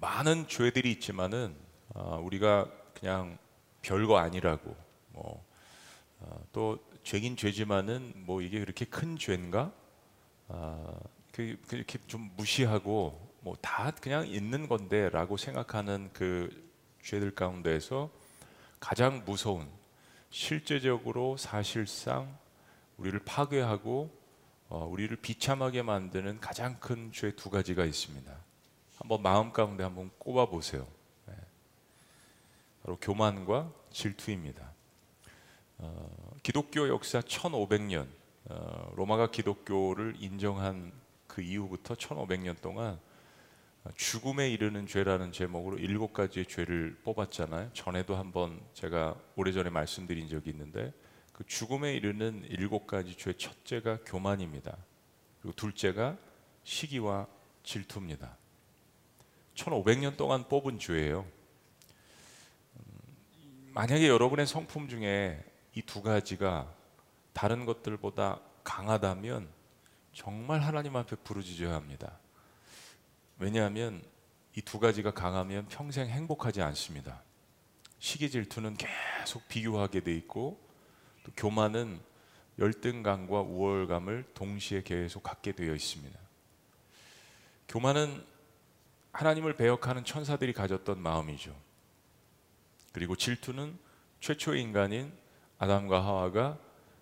많은 죄들이 있지만은 어, 우리가 그냥 별거 아니라고 뭐, 어, 또 죄긴 죄지만은 뭐 이게 그렇게 큰 죄인가? 어, 그, 그렇게 좀 무시하고 뭐 다 그냥 있는 건데라고 생각하는 그 죄들 가운데에서 가장 무서운 실제적으로 사실상 우리를 파괴하고 어, 우리를 비참하게 만드는 가장 큰 죄 두 가지가 있습니다. 한번 마음 가운데 한번 꼽아 보세요. 네. 바로 교만과 질투입니다. 어, 기독교 역사 1500년 어, 로마가 기독교를 인정한 그 이후부터 1500년 동안 죽음에 이르는 죄라는 제목으로 일곱 가지의 죄를 뽑았잖아요. 전에도 한번 제가 오래전에 말씀드린 적이 있는데 그 죽음에 이르는 일곱 가지 죄 첫째가 교만입니다. 그리고 둘째가 시기와 질투입니다. 1500년 동안 뽑은 죄예요. 음, 만약에 여러분의 성품 중에 이 두 가지가 다른 것들보다 강하다면 정말 하나님 앞에 부르짖어야 합니다. 왜냐하면 이 두 가지가 강하면 평생 행복하지 않습니다. 시기 질투는 계속 비교하게 돼 있고 또 교만은 열등감과 우월감을 동시에 계속 갖게 되어 있습니다. 교만은 하나님을 배역하는 천사들이 가졌던 마음이죠. 그리고 질투는 최초의 인간인 아담과 하와가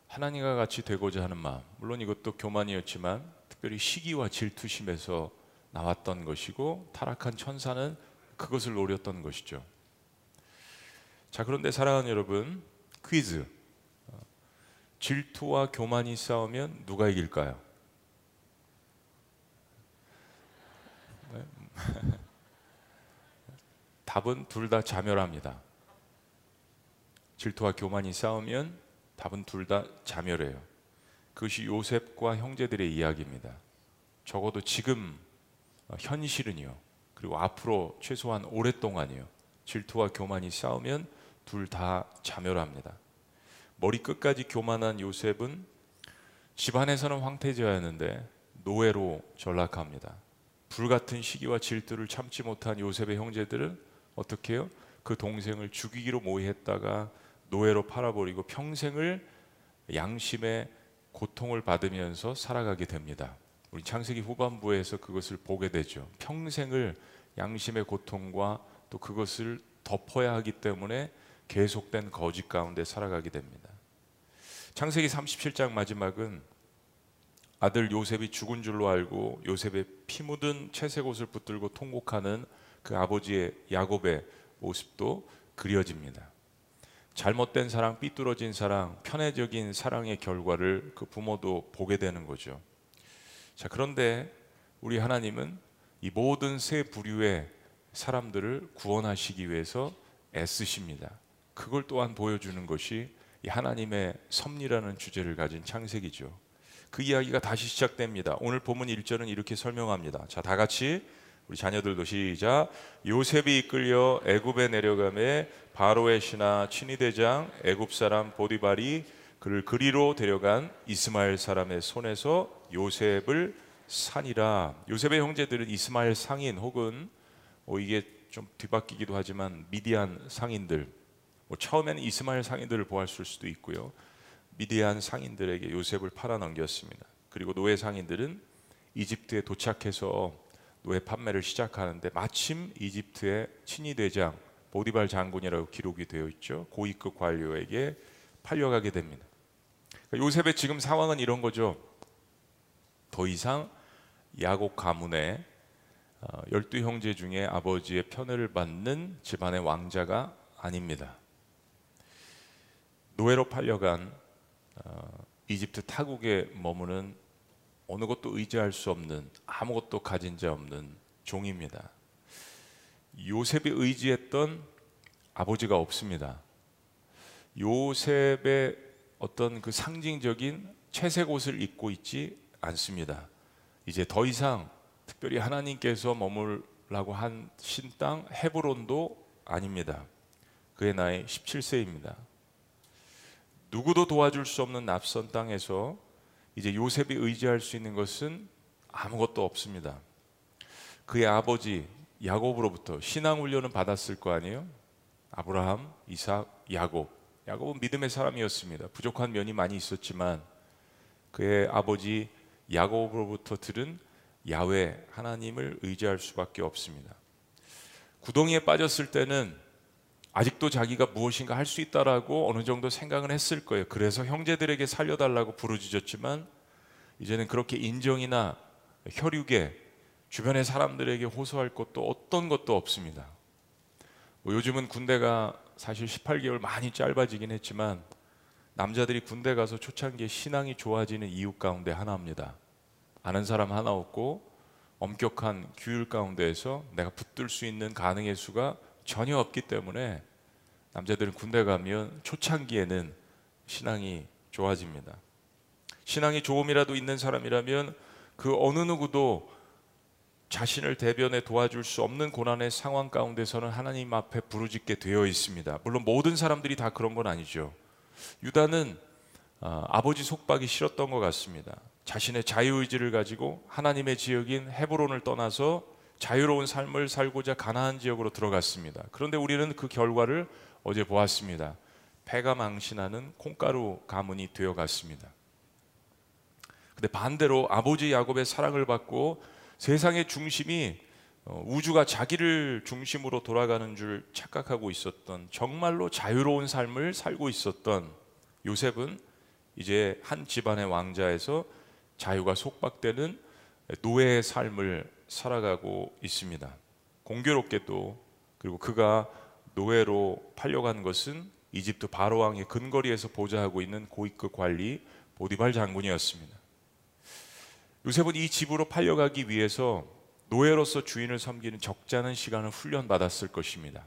하나님과 같이 되고자 하는 마음. 물론 이것도 교만이었지만 특별히 시기와 질투심에서 나왔던 것이고 타락한 천사는 그것을 노렸던 것이죠. 자, 그런데 사랑하는 여러분, 퀴즈. 질투와 교만이 싸우면 누가 이길까요? 답은 둘 다 자멸합니다. 질투와 교만이 싸우면 답은 둘 다 자멸해요. 그것이 요셉과 형제들의 이야기입니다. 적어도 지금 어, 현실은요. 그리고 앞으로 최소한 오랫동안이요. 질투와 교만이 싸우면 둘 다 자멸합니다. 머리 끝까지 교만한 요셉은 집안에서는 황태자였는데 노예로 전락합니다. 불같은 시기와 질투를 참지 못한 요셉의 형제들은 어떻게 해요? 그 동생을 죽이기로 모의했다가 노예로 팔아버리고 평생을 양심의 고통을 받으면서 살아가게 됩니다. 우리 창세기 후반부에서 그것을 보게 되죠. 평생을 양심의 고통과 또 그것을 덮어야 하기 때문에 계속된 거짓 가운데 살아가게 됩니다. 창세기 37장 마지막은 아들 요셉이 죽은 줄로 알고 요셉의 피 묻은 채색 옷을 붙들고 통곡하는 그 아버지의 야곱의 모습도 그려집니다. 잘못된 사랑, 삐뚤어진 사랑, 편애적인 사랑의 결과를 그 부모도 보게 되는 거죠. 자, 그런데 우리 하나님은 이 모든 세 부류의 사람들을 구원하시기 위해서 애쓰십니다. 그걸 또한 보여주는 것이 이 하나님의 섭리라는 주제를 가진 창세기죠. 그 이야기가 다시 시작됩니다. 오늘 본문 1절은 이렇게 설명합니다. 자, 다 같이 우리 자녀들도 시작. 요셉이 이끌려 애굽에 내려가매 바로의 신하 친위대장 애굽 사람 보디발이 그를 그리로 데려간 이스마엘 사람의 손에서 요셉을 산이라. 요셉의 형제들은 이스마엘 상인 혹은 뭐 이게 좀 뒤바뀌기도 하지만 미디안 상인들. 뭐 처음에는 이스마엘 상인들을 보았을 수도 있고요. 미디안 상인들에게 요셉을 팔아 넘겼습니다. 그리고 노예 상인들은 이집트에 도착해서 노예 판매를 시작하는데 마침 이집트의 친위 대장 보디발 장군이라고 기록이 되어 있죠. 고위급 관료에게 팔려가게 됩니다. 그러니까 요셉의 지금 상황은 이런 거죠. 더 이상 야곱 가문의 어, 열두 형제 중에 아버지의 편을 받는 집안의 왕자가 아닙니다. 노예로 팔려간 어, 이집트 타국에 머무는 어느 것도 의지할 수 없는 아무것도 가진 자 없는 종입니다. 요셉이 의지했던 아버지가 없습니다. 요셉의 어떤 그 상징적인 채색 옷을 입고 있지 않습니다. 이제 더 이상 특별히 하나님께서 머물라고 하신 땅 헤브론도 아닙니다. 그의 나이 17세입니다. 누구도 도와줄 수 없는 낯선 땅에서 이제 요셉이 의지할 수 있는 것은 아무것도 없습니다. 그의 아버지 야곱으로부터 신앙 훈련을 받았을 거 아니에요? 아브라함, 이삭, 야곱. 야곱은 믿음의 사람이었습니다. 부족한 면이 많이 있었지만 그의 아버지 야곱으로부터 들은 야외 하나님을 의지할 수밖에 없습니다. 구덩이에 빠졌을 때는 아직도 자기가 무엇인가 할 수 있다라고 어느 정도 생각을 했을 거예요. 그래서 형제들에게 살려달라고 부르짖었지만 이제는 그렇게 인정이나 혈육에 주변의 사람들에게 호소할 것도 어떤 것도 없습니다. 뭐 요즘은 군대가 사실 18개월 많이 짧아지긴 했지만 남자들이 군대 가서 초창기에 신앙이 좋아지는 이유 가운데 하나입니다. 아는 사람 하나 없고 엄격한 규율 가운데에서 내가 붙들 수 있는 가능의 수가 전혀 없기 때문에 남자들은 군대 가면 초창기에는 신앙이 좋아집니다. 신앙이 조금이라도 있는 사람이라면 그 어느 누구도 자신을 대변해 도와줄 수 없는 고난의 상황 가운데서는 하나님 앞에 부르짖게 되어 있습니다. 물론 모든 사람들이 다 그런 건 아니죠. 유다는 아, 아버지 속박이 싫었던 것 같습니다. 자신의 자유의지를 가지고 하나님의 지역인 헤브론을 떠나서 자유로운 삶을 살고자 가나안 지역으로 들어갔습니다. 그런데 우리는 그 결과를 어제 보았습니다. 배가 망신하는 콩가루 가문이 되어 갔습니다. 근데 반대로 아버지 야곱의 사랑을 받고 세상의 중심이 어, 우주가 자기를 중심으로 돌아가는 줄 착각하고 있었던 정말로 자유로운 삶을 살고 있었던 요셉은 이제 한 집안의 왕자에서 자유가 속박되는 노예의 삶을 살아가고 있습니다. 공교롭게도 그리고 그가 노예로 팔려간 것은 이집트 바로 왕의 근거리에서 보좌하고 있는 고위급 관리 보디발 장군이었습니다. 요셉은 이 집으로 팔려가기 위해서 노예로서 주인을 섬기는 적잖은 시간을 훈련받았을 것입니다.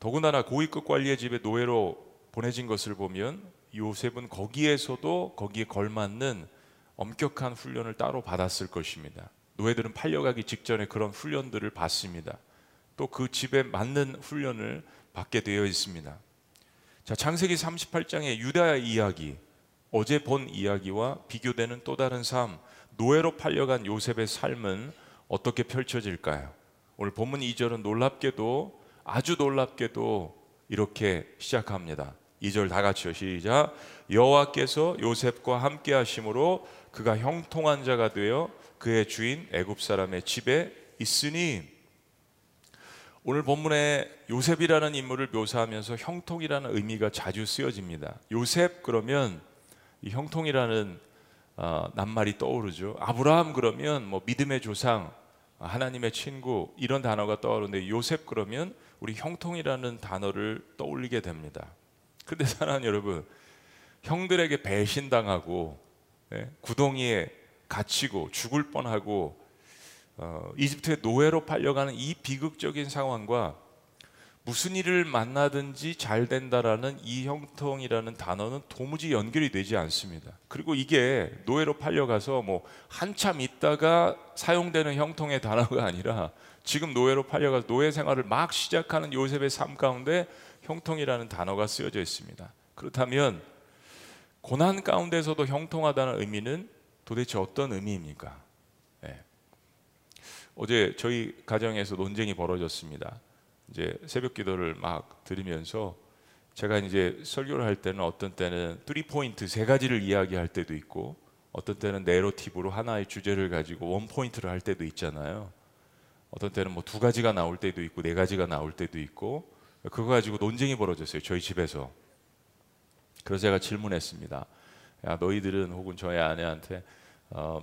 더군다나 고위급 관리의 집에 노예로 보내진 것을 보면 요셉은 거기에서도 거기에 걸맞는 엄격한 훈련을 따로 받았을 것입니다. 노예들은 팔려가기 직전에 그런 훈련들을 받습니다. 또 그 집에 맞는 훈련을 받게 되어 있습니다. 자, 창세기 38장의 유다 이야기, 어제 본 이야기와 비교되는 또 다른 삶, 노예로 팔려간 요셉의 삶은 어떻게 펼쳐질까요? 오늘 본문 2절은 놀랍게도 아주 놀랍게도 이렇게 시작합니다. 2절 다 같이요. 시작. 여호와께서 요셉과 함께 하심으로 그가 형통한 자가 되어 그의 주인 애굽 사람의 집에 있으니 오늘 본문에 요셉이라는 인물을 묘사하면서 형통이라는 의미가 자주 쓰여집니다. 요셉 그러면 이 형통이라는 어, 낱말이 떠오르죠. 아브라함 그러면 뭐 믿음의 조상, 하나님의 친구 이런 단어가 떠오르는데 요셉 그러면 우리 형통이라는 단어를 떠올리게 됩니다. 근데 사랑하는 여러분, 형들에게 배신당하고 예, 구덩이에 갇히고 죽을 뻔하고 어, 이집트의 노예로 팔려가는 이 비극적인 상황과 무슨 일을 만나든지 잘 된다라는 이 형통이라는 단어는 도무지 연결이 되지 않습니다. 그리고 이게 노예로 팔려가서 뭐 한참 있다가 사용되는 형통의 단어가 아니라 지금 노예로 팔려가서 노예 생활을 막 시작하는 요셉의 삶 가운데 형통이라는 단어가 쓰여져 있습니다. 그렇다면 고난 가운데서도 형통하다는 의미는 도대체 어떤 의미입니까? 네. 어제 저희 가정에서 논쟁이 벌어졌습니다. 이제 새벽 기도를 막 드리면서 제가 이제 설교를 할 때는 어떤 때는 3 포인트 세 가지를 이야기할 때도 있고 어떤 때는 내로티브로 하나의 주제를 가지고 원 포인트를 할 때도 있잖아요. 어떤 때는 뭐 두 가지가 나올 때도 있고 네 가지가 나올 때도 있고 그거 가지고 논쟁이 벌어졌어요. 저희 집에서. 그래서 제가 질문했습니다. 야 너희들은 혹은 저희 아내한테 어,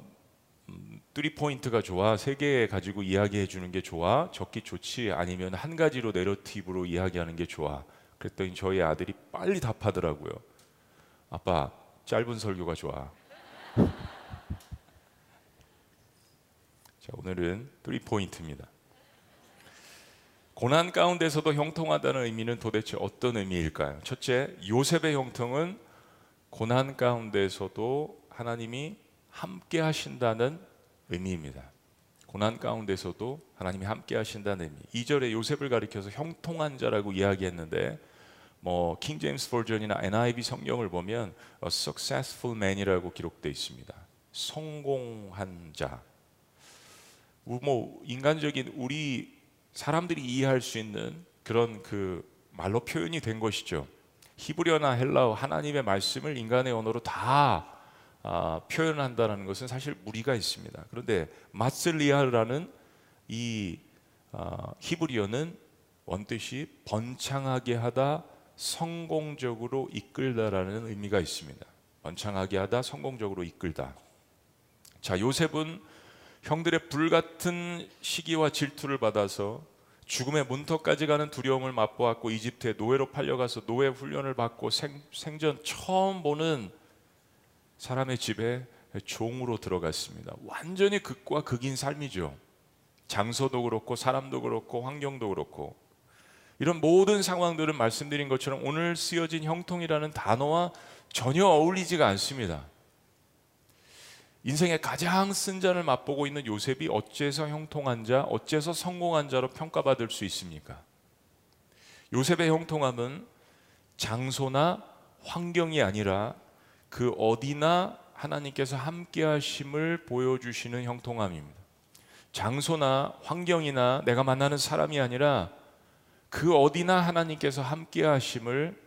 뚜리 포인트가 좋아? 세 개 가지고 이야기해 주는 게 좋아? 적기 좋지? 아니면 한 가지로 내러티브로 이야기하는 게 좋아? 그랬더니 저희 아들이 빨리 답하더라고요. 아빠 짧은 설교가 좋아. 자 오늘은 뚜리 포인트입니다. 고난 가운데서도 형통하다는 의미는 도대체 어떤 의미일까요? 첫째 요셉의 형통은 고난 가운데서도 하나님이 함께 하신다는 의미입니다. 고난 가운데서도 하나님이 함께 하신다는 의미. 2절에 요셉을 가리켜서 형통한 자라고 이야기했는데 뭐 킹제임스 버전이나 NIV 성경을 보면 a successful man이라고 기록되어 있습니다. 성공한 자. 뭐 인간적인 우리 사람들이 이해할 수 있는 그런 그 말로 표현이 된 것이죠. 히브리어나 헬라어 하나님의 말씀을 인간의 언어로 다 아, 표현한다는 것은 사실 무리가 있습니다. 그런데 마슬리아라는 이 아, 히브리어는 원뜻이 번창하게 하다, 성공적으로 이끌다라는 의미가 있습니다. 번창하게 하다, 성공적으로 이끌다. 자, 요셉은 형들의 불같은 시기와 질투를 받아서 죽음의 문턱까지 가는 두려움을 맛보았고 이집트에 노예로 팔려가서 노예 훈련을 받고 생, 생전 처음 보는 사람의 집에 종으로 들어갔습니다. 완전히 극과 극인 삶이죠. 장소도 그렇고 사람도 그렇고 환경도 그렇고 이런 모든 상황들은 말씀드린 것처럼 오늘 쓰여진 형통이라는 단어와 전혀 어울리지가 않습니다. 인생의 가장 쓴 잔을 맛보고 있는 요셉이 어째서 형통한 자, 어째서 성공한 자로 평가받을 수 있습니까? 요셉의 형통함은 장소나 환경이 아니라 그 어디나 하나님께서 함께 하심을 보여주시는 형통함입니다. 장소나 환경이나 내가 만나는 사람이 아니라 그 어디나 하나님께서 함께 하심을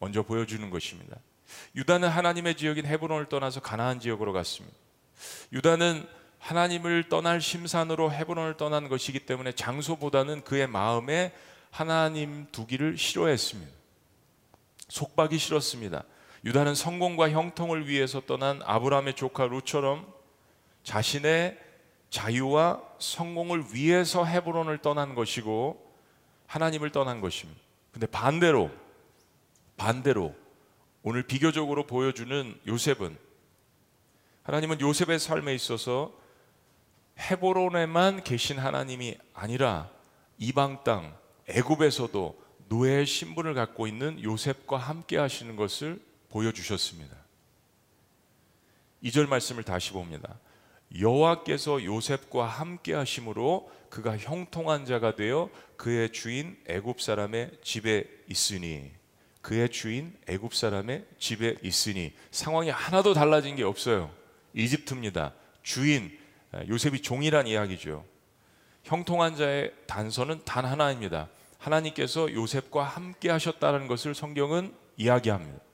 먼저 보여주는 것입니다. 유다는 하나님의 지역인 헤브론을 떠나서 가나안 지역으로 갔습니다. 유다는 하나님을 떠날 심산으로 헤브론을 떠난 것이기 때문에 장소보다는 그의 마음에 하나님 두기를 싫어했습니다. 속박이 싫었습니다. 유다는 성공과 형통을 위해서 떠난 아브라함의 조카 루처럼 자신의 자유와 성공을 위해서 헤브론을 떠난 것이고 하나님을 떠난 것입니다. 근데 반대로 반대로 오늘 비교적으로 보여주는 요셉은 하나님은 요셉의 삶에 있어서 헤보론에만 계신 하나님이 아니라 이방 땅 애굽에서도 노예의 신분을 갖고 있는 요셉과 함께 하시는 것을 보여주셨습니다. 2절 말씀을 다시 봅니다. 여호와께서 요셉과 함께 하심으로 그가 형통한 자가 되어 그의 주인 애굽 사람의 집에 있으니 그의 주인 애굽 사람의 집에 있으니 상황이 하나도 달라진 게 없어요. 이집트입니다. 주인 요셉이 종이란 이야기죠. 형통한 자의 단서는 단 하나입니다. 하나님께서 요셉과 함께 하셨다는 것을 성경은 이야기합니다.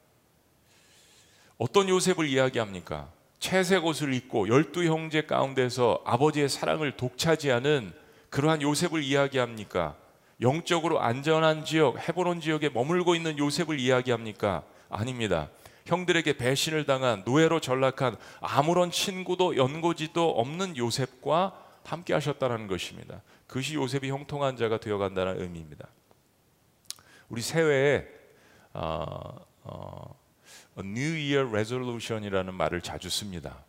어떤 요셉을 이야기합니까? 채색 옷을 입고 열두 형제 가운데서 아버지의 사랑을 독차지하는 그러한 요셉을 이야기합니까? 영적으로 안전한 지역, 헤브론 지역에 머물고 있는 요셉을 이야기합니까? 아닙니다. 형들에게 배신을 당한 노예로 전락한 아무런 친구도 연고지도 없는 요셉과 함께 하셨다는 것입니다. 그것이 요셉이 형통한 자가 되어간다는 의미입니다. 우리 새해에 어, 어, New Year Resolution이라는 말을 자주 씁니다.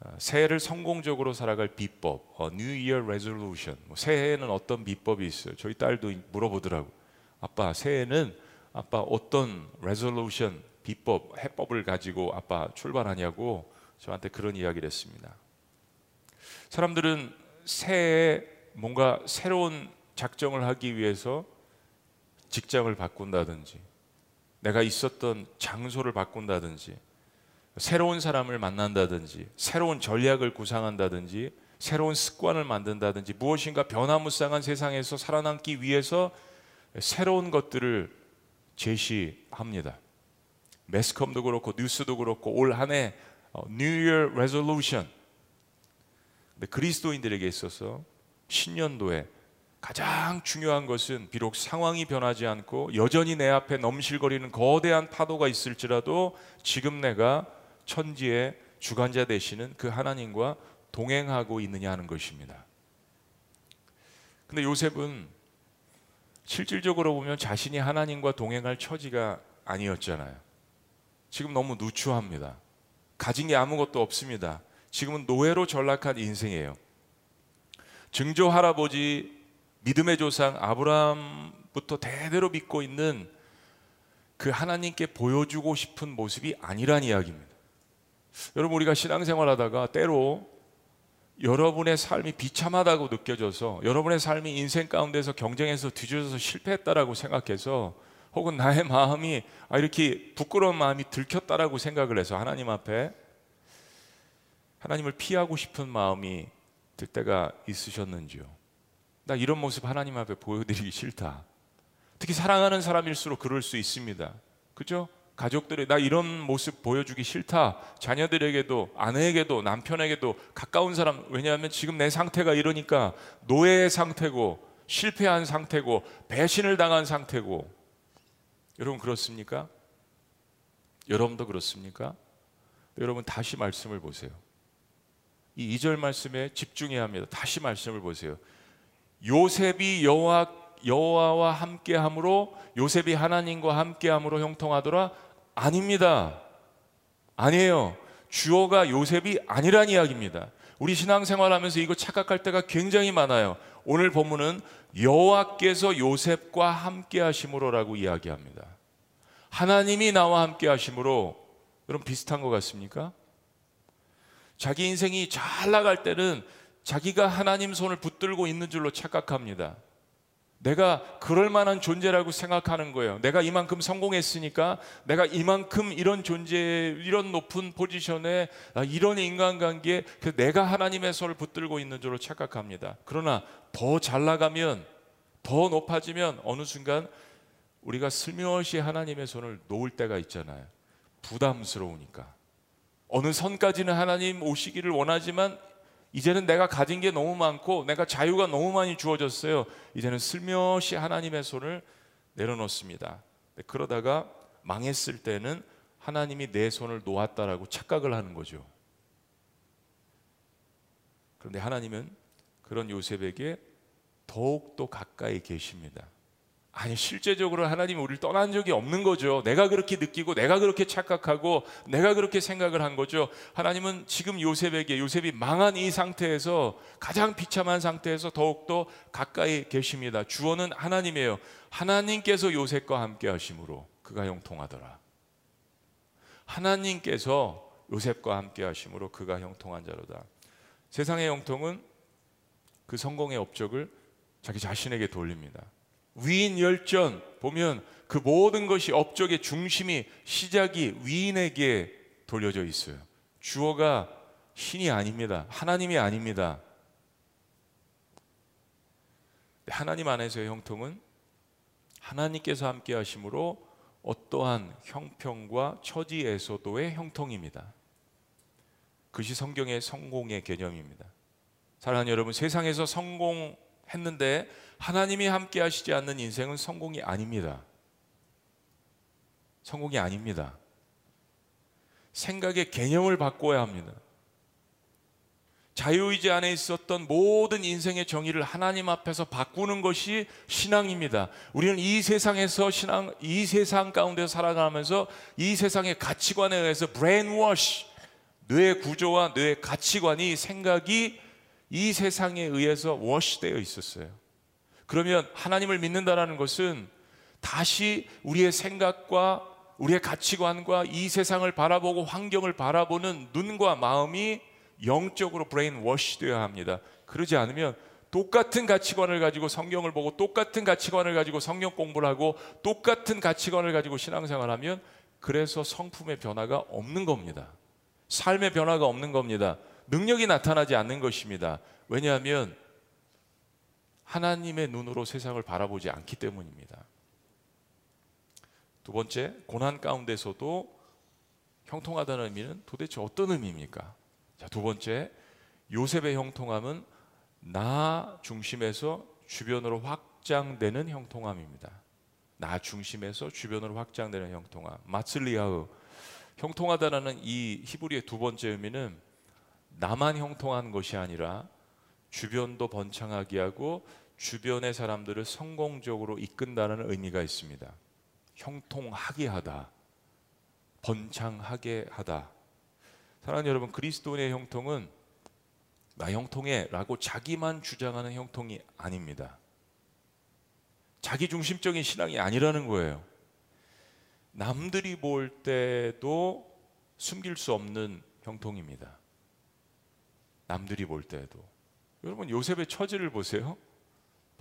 어, 새해를 성공적으로 살아갈 비법, 어, New Year Resolution. 뭐 새해에는 어떤 비법이 있어요? 저희 딸도 물어보더라고. 아빠 새해는 아빠 어떤 resolution 비법, 해법을 가지고 아빠 출발하냐고 저한테 그런 이야기를 했습니다. 사람들은 새해에 뭔가 새로운 작정을 하기 위해서 직장을 바꾼다든지 내가 있었던 장소를 바꾼다든지 새로운 사람을 만난다든지 새로운 전략을 구상한다든지 새로운 습관을 만든다든지 무엇인가 변화무쌍한 세상에서 살아남기 위해서 새로운 것들을 제시합니다. 매스컴도 그렇고 뉴스도 그렇고 올 한해 New Year Resolution. 근데 그리스도인들에게 있어서 신년도에 가장 중요한 것은 비록 상황이 변하지 않고 여전히 내 앞에 넘실거리는 거대한 파도가 있을지라도 지금 내가 천지의 주관자 되시는 그 하나님과 동행하고 있느냐 하는 것입니다. 근데 요셉은 실질적으로 보면 자신이 하나님과 동행할 처지가 아니었잖아요. 지금 너무 누추합니다. 가진 게 아무것도 없습니다. 지금은 노예로 전락한 인생이에요. 증조 할아버지 믿음의 조상 아브라함부터 대대로 믿고 있는 그 하나님께 보여주고 싶은 모습이 아니란 이야기입니다. 여러분 우리가 신앙생활 하다가 때로 여러분의 삶이 비참하다고 느껴져서 여러분의 삶이 인생 가운데서 경쟁에서 뒤져져서 실패했다라고 생각해서 혹은 나의 마음이 아, 이렇게 부끄러운 마음이 들켰다라고 생각을 해서 하나님 앞에 하나님을 피하고 싶은 마음이 될 때가 있으셨는지요? 나 이런 모습 하나님 앞에 보여드리기 싫다. 특히 사랑하는 사람일수록 그럴 수 있습니다. 그죠? 가족들이 나 이런 모습 보여주기 싫다. 자녀들에게도 아내에게도 남편에게도 가까운 사람 왜냐하면 지금 내 상태가 이러니까 노예의 상태고 실패한 상태고 배신을 당한 상태고 여러분 그렇습니까? 여러분도 그렇습니까? 여러분 다시 말씀을 보세요. 이 2절 말씀에 집중해야 합니다. 다시 말씀을 보세요. 요셉이 여호와 여호와와 함께함으로 요셉이 하나님과 함께함으로 형통하더라 아닙니다. 아니에요. 주어가 요셉이 아니란 이야기입니다. 우리 신앙생활하면서 이거 착각할 때가 굉장히 많아요. 오늘 본문은 여호와께서 요셉과 함께하심으로라고 이야기합니다. 하나님이 나와 함께하심으로 여러분 비슷한 것 같습니까? 자기 인생이 잘 나갈 때는 자기가 하나님 손을 붙들고 있는 줄로 착각합니다. 내가 그럴 만한 존재라고 생각하는 거예요. 내가 이만큼 성공했으니까 내가 이만큼 이런 존재, 이런 높은 포지션에 아, 이런 인간관계에 내가 하나님의 손을 붙들고 있는 줄로 착각합니다. 그러나 더 잘 나가면 더 높아지면 어느 순간 우리가 슬며시 하나님의 손을 놓을 때가 있잖아요. 부담스러우니까. 어느 선까지는 하나님 오시기를 원하지만 이제는 내가 가진 게 너무 많고 내가 자유가 너무 많이 주어졌어요. 이제는 슬며시 하나님의 손을 내려놓습니다. 그러다가 망했을 때는 하나님이 내 손을 놓았다라고 착각을 하는 거죠. 그런데 하나님은 그런 요셉에게 더욱더 가까이 계십니다. 아니 실제적으로 하나님이 우리를 떠난 적이 없는 거죠. 내가 그렇게 느끼고 내가 그렇게 착각하고 내가 그렇게 생각을 한 거죠. 하나님은 지금 요셉에게 요셉이 망한 이 상태에서 가장 비참한 상태에서 더욱더 가까이 계십니다. 주어는 하나님이에요. 하나님께서 요셉과 함께 하심으로 그가 형통하더라. 하나님께서 요셉과 함께 하심으로 그가 형통한 자로다. 세상의 형통은 그 성공의 업적을 자기 자신에게 돌립니다. 위인 열전 보면 그 모든 것이 업적의 중심이 시작이 위인에게 돌려져 있어요. 주어가 신이 아닙니다. 하나님이 아닙니다. 하나님 안에서의 형통은 하나님께서 함께 하심으로 어떠한 형평과 처지에서도의 형통입니다. 그것이 성경의 성공의 개념입니다. 사랑하는 여러분, 세상에서 성공했는데 하나님이 함께 하시지 않는 인생은 성공이 아닙니다. 성공이 아닙니다. 생각의 개념을 바꿔야 합니다. 자유의지 안에 있었던 모든 인생의 정의를 하나님 앞에서 바꾸는 것이 신앙입니다. 우리는 이 세상에서 신앙, 이 세상 가운데 살아가면서 이 세상의 가치관에 의해서 brainwash, 뇌 구조와 뇌 가치관이 생각이 이 세상에 의해서 wash되어 있었어요. 그러면 하나님을 믿는다라는 것은 다시 우리의 생각과 우리의 가치관과 이 세상을 바라보고 환경을 바라보는 눈과 마음이 영적으로 brainwash 되어야 합니다. 그러지 않으면 똑같은 가치관을 가지고 성경을 보고 똑같은 가치관을 가지고 성경 공부를 하고 똑같은 가치관을 가지고 신앙생활을 하면 그래서 성품의 변화가 없는 겁니다. 삶의 변화가 없는 겁니다. 능력이 나타나지 않는 것입니다. 왜냐하면 하나님의 눈으로 세상을 바라보지 않기 때문입니다. 두 번째, 고난 가운데서도 형통하다는 의미는 도대체 어떤 의미입니까? 자, 두 번째, 요셉의 형통함은 나 중심에서 주변으로 확장되는 형통함입니다. 나 중심에서 주변으로 확장되는 형통함. 마슬리아흐. 형통하다라는 이 히브리의 두 번째 의미는 나만 형통한 것이 아니라 주변도 번창하게 하고 주변의 사람들을 성공적으로 이끈다는 의미가 있습니다. 형통하게 하다. 번창하게 하다. 사랑하는 여러분, 그리스도인의 형통은 나 형통해라고 자기만 주장하는 형통이 아닙니다. 자기 중심적인 신앙이 아니라는 거예요. 남들이 볼 때도 숨길 수 없는 형통입니다. 남들이 볼 때도. 여러분 요셉의 처지를 보세요.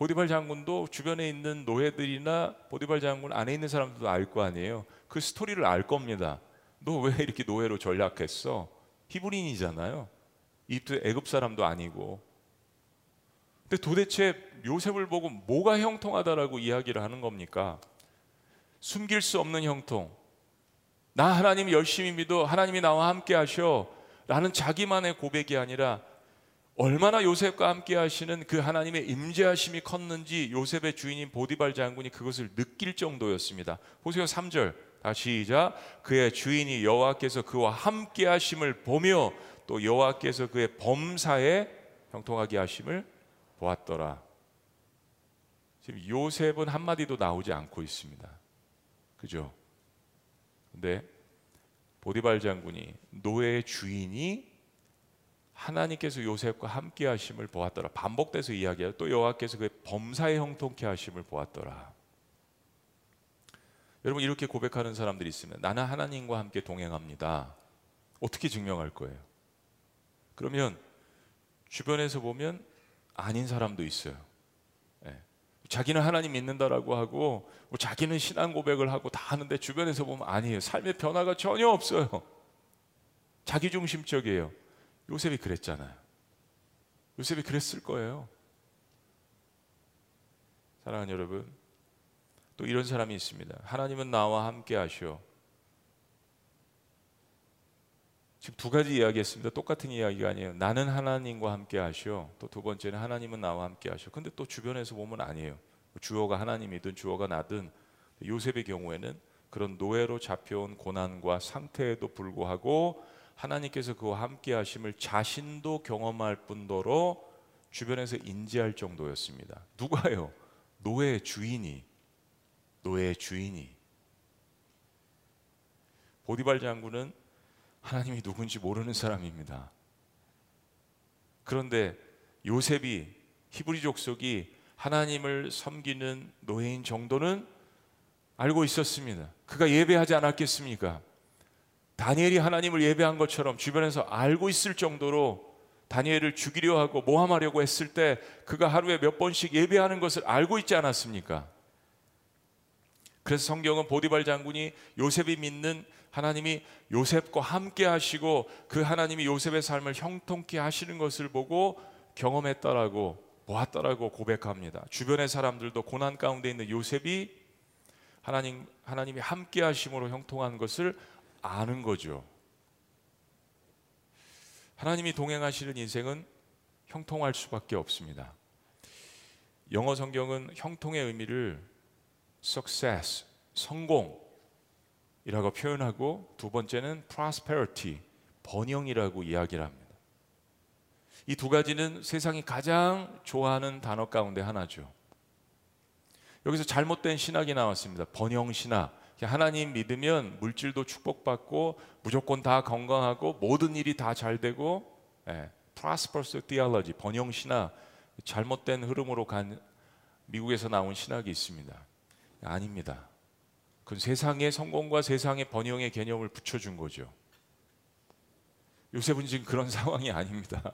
보디발 장군도 주변에 있는 노예들이나 보디발 장군 안에 있는 사람들도 알 거 아니에요. 그 스토리를 알 겁니다. 너 왜 이렇게 노예로 전락했어? 히브리인이잖아요. 이집트 애굽 사람도 아니고 근데 도대체 요셉을 보고 뭐가 형통하다라고 이야기를 하는 겁니까? 숨길 수 없는 형통. 나 하나님 열심히 믿어. 하나님이 나와 함께 하셔. 라는 자기만의 고백이 아니라 얼마나 요셉과 함께 하시는 그 하나님의 임재하심이 컸는지 요셉의 주인인 보디발 장군이 그것을 느낄 정도였습니다. 보세요 3절 다시 시작 그의 주인이 여호와께서 그와 함께 하심을 보며 또 여호와께서 그의 범사에 형통하게 하심을 보았더라. 지금 요셉은 한마디도 나오지 않고 있습니다. 그죠? 근데 보디발 장군이 노예의 주인이 하나님께서 요셉과 함께 하심을 보았더라. 반복돼서 이야기해요. 또 여호와께서 그의 범사에 형통케 하심을 보았더라. 여러분 이렇게 고백하는 사람들이 있으면 나는 하나님과 함께 동행합니다. 어떻게 증명할 거예요? 그러면 주변에서 보면 아닌 사람도 있어요. 네. 자기는 하나님 믿는다라고 하고 뭐 자기는 신앙 고백을 하고 다 하는데 주변에서 보면 아니에요. 삶의 변화가 전혀 없어요. 자기 중심적이에요. 요셉이 그랬잖아요. 요셉이 그랬을 거예요. 사랑하는 여러분, 또 이런 사람이 있습니다. 하나님은 나와 함께 하시오. 지금 두 가지 이야기했습니다. 똑같은 이야기가 아니에요. 나는 하나님과 함께 하시오. 또 두 번째는 하나님은 나와 함께 하시오. 근데 또 주변에서 보면 아니에요. 주어가 하나님이든 주어가 나든 요셉의 경우에는 그런 노예로 잡혀온 고난과 상태에도 불구하고 하나님께서 그와 함께 하심을 자신도 경험할 뿐더러 주변에서 인지할 정도였습니다. 누가요? 노예의 주인이 노예의 주인이 보디발 장군은 하나님이 누군지 모르는 사람입니다. 그런데 요셉이 히브리 족속이 하나님을 섬기는 노예인 정도는 알고 있었습니다. 그가 예배하지 않았겠습니까? 다니엘이 하나님을 예배한 것처럼 주변에서 알고 있을 정도로 다니엘을 죽이려 하고 모함하려고 했을 때 그가 하루에 몇 번씩 예배하는 것을 알고 있지 않았습니까? 그래서 성경은 보디발 장군이 요셉이 믿는 하나님이 요셉과 함께 하시고 그 하나님이 요셉의 삶을 형통케 하시는 것을 보고 경험했다라고 보았다라고 고백합니다. 주변의 사람들도 고난 가운데 있는 요셉이 하나님 하나님이 함께 하심으로 형통한 것을 아는 거죠. 하나님이 동행하시는 인생은 형통할 수밖에 없습니다. 영어 성경은 형통의 의미를 success, 성공이라고 표현하고 두 번째는 prosperity, 번영이라고 이야기를 합니다. 이 두 가지는 세상이 가장 좋아하는 단어 가운데 하나죠. 여기서 잘못된 신학이 나왔습니다. 번영 신학. 하나님 믿으면 물질도 축복받고 무조건 다 건강하고 모든 일이 다 잘 되고 예, prosperous theology 번영 신학 잘못된 흐름으로 간 미국에서 나온 신학이 있습니다. 아닙니다. 그 세상의 성공과 세상의 번영의 개념을 붙여준 거죠. 요셉은 지금 그런 상황이 아닙니다.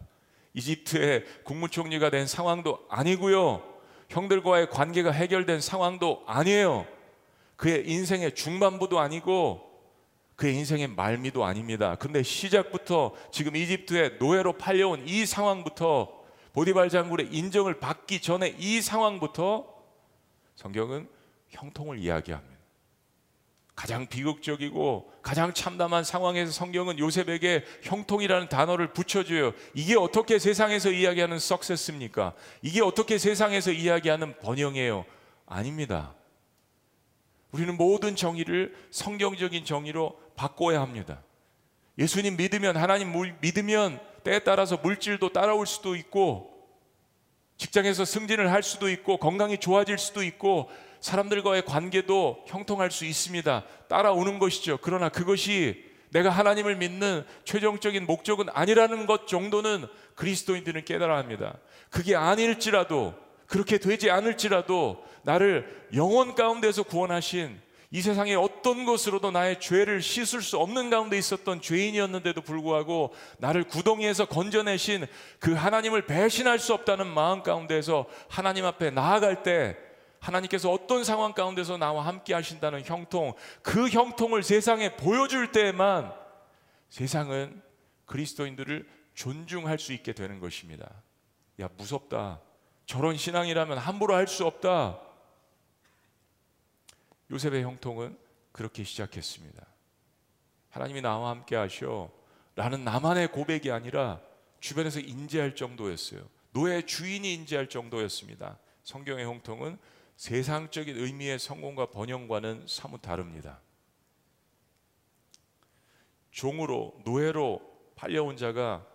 이집트의 국무총리가 된 상황도 아니고요. 형들과의 관계가 해결된 상황도 아니에요. 그의 인생의 중반부도 아니고 그의 인생의 말미도 아닙니다. 근데 시작부터 지금 이집트의 노예로 팔려온 이 상황부터 보디발 장군의 인정을 받기 전에 이 상황부터 성경은 형통을 이야기합니다. 가장 비극적이고 가장 참담한 상황에서 성경은 요셉에게 형통이라는 단어를 붙여줘요. 이게 어떻게 세상에서 이야기하는 석세스입니까? 이게 어떻게 세상에서 이야기하는 번영이에요? 아닙니다. 우리는 모든 정의를 성경적인 정의로 바꿔야 합니다. 예수님 믿으면 하나님 믿으면 때에 따라서 물질도 따라올 수도 있고 직장에서 승진을 할 수도 있고 건강이 좋아질 수도 있고 사람들과의 관계도 형통할 수 있습니다. 따라오는 것이죠. 그러나 그것이 내가 하나님을 믿는 최종적인 목적은 아니라는 것 정도는 그리스도인들은 깨달아야 합니다. 그게 아닐지라도 그렇게 되지 않을지라도 나를 영원 가운데서 구원하신 이 세상의 어떤 것으로도 나의 죄를 씻을 수 없는 가운데 있었던 죄인이었는데도 불구하고 나를 구덩이에서 건져내신 그 하나님을 배신할 수 없다는 마음 가운데서 하나님 앞에 나아갈 때 하나님께서 어떤 상황 가운데서 나와 함께 하신다는 형통, 그 형통을 세상에 보여줄 때에만 세상은 그리스도인들을 존중할 수 있게 되는 것입니다. 야, 무섭다. 저런 신앙이라면 함부로 할 수 없다. 요셉의 형통은 그렇게 시작했습니다. 하나님이 나와 함께 하셔. 라는 나만의 고백이 아니라 주변에서 인지할 정도였어요. 노예 주인이 인지할 정도였습니다. 성경의 형통은 세상적인 의미의 성공과 번영과는 사뭇 다릅니다. 종으로 노예로 팔려온 자가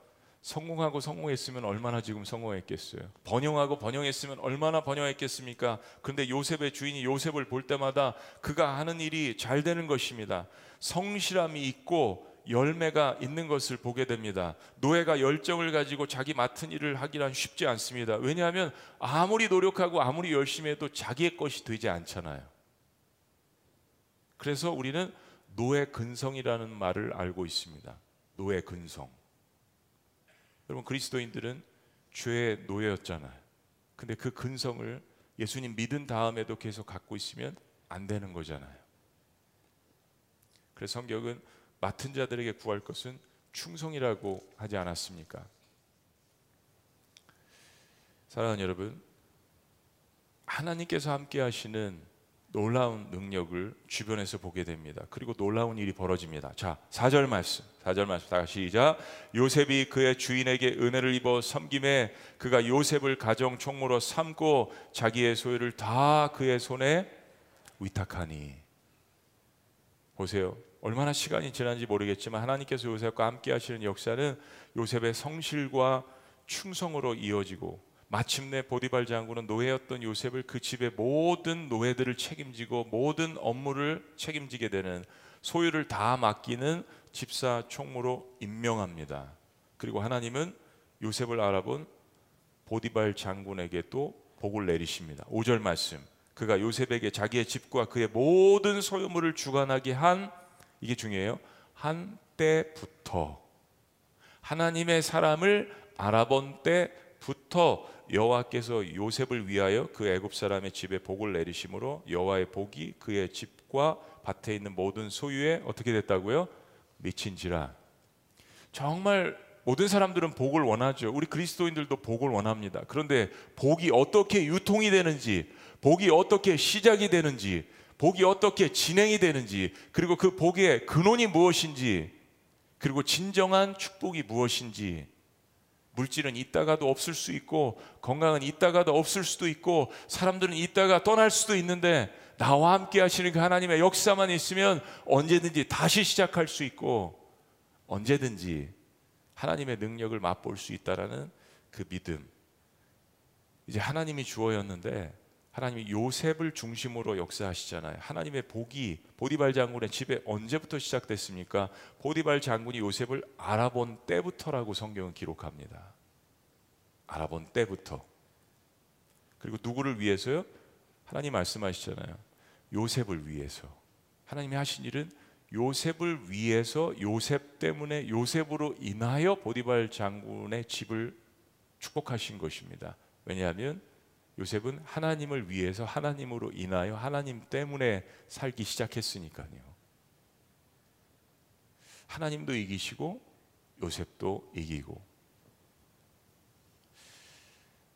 성공하고 성공했으면 얼마나 지금 성공했겠어요. 번영하고 번영했으면 얼마나 번영했겠습니까? 그런데 요셉의 주인이 요셉을 볼 때마다 그가 하는 일이 잘 되는 것입니다. 성실함이 있고 열매가 있는 것을 보게 됩니다. 노예가 열정을 가지고 자기 맡은 일을 하기란 쉽지 않습니다. 왜냐하면 아무리 노력하고 아무리 열심히 해도 자기의 것이 되지 않잖아요. 그래서 우리는 노예 근성이라는 말을 알고 있습니다. 노예 근성. 여러분 그리스도인들은 죄의 노예였잖아요. 근데 그 근성을 예수님 믿은 다음에도 계속 갖고 있으면 안 되는 거잖아요. 그래서 성경은 맡은 자들에게 구할 것은 충성이라고 하지 않았습니까? 사랑하는 여러분, 하나님께서 함께 하시는 놀라운 능력을 주변에서 보게 됩니다. 그리고 놀라운 일이 벌어집니다. 자, 4절 말씀. 4절 말씀 다시 시작. 요셉이 그의 주인에게 은혜를 입어 섬김에 그가 요셉을 가정 총무로 삼고 자기의 소유를 다 그의 손에 위탁하니. 보세요. 얼마나 시간이 지난지 모르겠지만 하나님께서 요셉과 함께 하시는 역사는 요셉의 성실과 충성으로 이어지고 마침내 보디발 장군은 노예였던 요셉을 그 집의 모든 노예들을 책임지고 모든 업무를 책임지게 되는 소유를 다 맡기는 집사 총무로 임명합니다. 그리고 하나님은 요셉을 알아본 보디발 장군에게 또 복을 내리십니다. 5절 말씀. 그가 요셉에게 자기의 집과 그의 모든 소유물을 주관하게 한 이게 중요해요. 한 때부터 하나님의 사람을 알아본 때부터 여호와께서 요셉을 위하여 그 애굽 사람의 집에 복을 내리심으로 여호와의 복이 그의 집과 밭에 있는 모든 소유에 어떻게 됐다고요? 미친지라. 정말 모든 사람들은 복을 원하죠. 우리 그리스도인들도 복을 원합니다. 그런데 복이 어떻게 유통이 되는지, 복이 어떻게 시작이 되는지, 복이 어떻게 진행이 되는지, 그리고 그 복의 근원이 무엇인지, 그리고 진정한 축복이 무엇인지, 물질은 있다가도 없을 수 있고, 건강은 있다가도 없을 수도 있고, 사람들은 있다가 떠날 수도 있는데, 나와 함께 하시는 그 하나님의 역사만 있으면 언제든지 다시 시작할 수 있고, 언제든지 하나님의 능력을 맛볼 수 있다라는 그 믿음. 이제 하나님이 주어였는데 하나님이 요셉을 중심으로 역사하시잖아요. 하나님의 복이 보디발 장군의 집에 언제부터 시작됐습니까? 보디발 장군이 요셉을 알아본 때부터라고 성경은 기록합니다. 알아본 때부터. 그리고 누구를 위해서요? 하나님 말씀하시잖아요. 요셉을 위해서. 하나님이 하신 일은 요셉을 위해서 요셉 때문에 요셉으로 인하여 보디발 장군의 집을 축복하신 것입니다. 왜냐하면 요셉은 하나님을 위해서 하나님으로 인하여 하나님 때문에 살기 시작했으니까요. 하나님도 이기시고 요셉도 이기고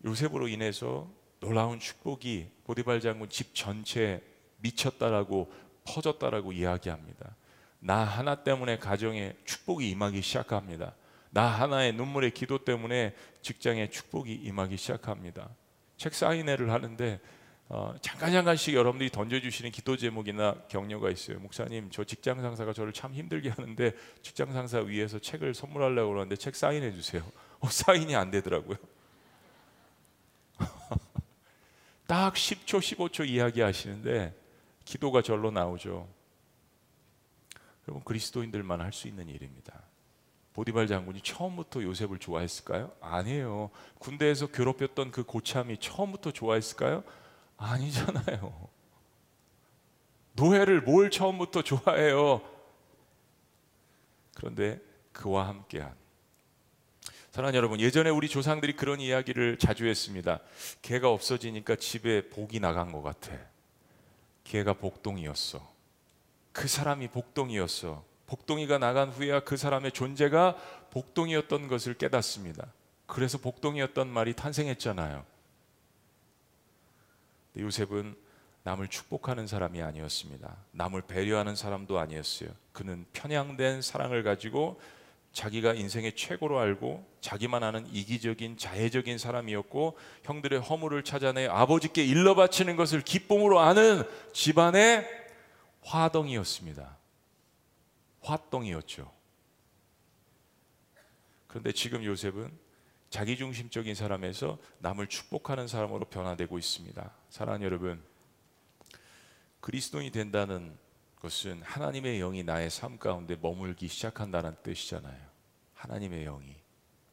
요셉으로 인해서 놀라운 축복이 보디발 장군 집 전체에 미쳤다라고 퍼졌다라고 이야기합니다. 나 하나 때문에 가정에 축복이 임하기 시작합니다. 나 하나의 눈물의 기도 때문에 직장에 축복이 임하기 시작합니다. 책 사인회를 하는데 어, 잠깐 잠깐씩 여러분들이 던져주시는 기도 제목이나 격려가 있어요. 목사님, 저 직장 상사가 저를 참 힘들게 하는데 직장 상사 위해서 책을 선물하려고 그러는데 책 사인해 주세요. 어, 사인이 안 되더라고요. 딱 10초, 15초 이야기하시는데 기도가 절로 나오죠. 여러분 그리스도인들만 할 수 있는 일입니다. 보디발 장군이 처음부터 요셉을 좋아했을까요? 아니에요. 군대에서 괴롭혔던 그 고참이 처음부터 좋아했을까요? 아니잖아요. 노예를 뭘 처음부터 좋아해요? 그런데 그와 함께한 사랑하는 여러분, 예전에 우리 조상들이 그런 이야기를 자주 했습니다. 개가 없어지니까 집에 복이 나간 것 같아. 개가 복동이었어. 그 사람이 복동이었어. 복동이가 나간 후에야 그 사람의 존재가 복동이었던 것을 깨닫습니다. 그래서 복동이었던 말이 탄생했잖아요. 요셉은 남을 축복하는 사람이 아니었습니다. 남을 배려하는 사람도 아니었어요. 그는 편향된 사랑을 가지고 자기가 인생의 최고로 알고 자기만 아는 이기적인 자해적인 사람이었고 형들의 허물을 찾아내 아버지께 일러 바치는 것을 기쁨으로 아는 집안의 화덩이였습니다. 화덩이였죠. 그런데 지금 요셉은 자기중심적인 사람에서 남을 축복하는 사람으로 변화되고 있습니다. 사랑하는 여러분, 그리스도인이 된다는 것은 하나님의 영이 나의 삶 가운데 머물기 시작한다는 뜻이잖아요. 하나님의 영이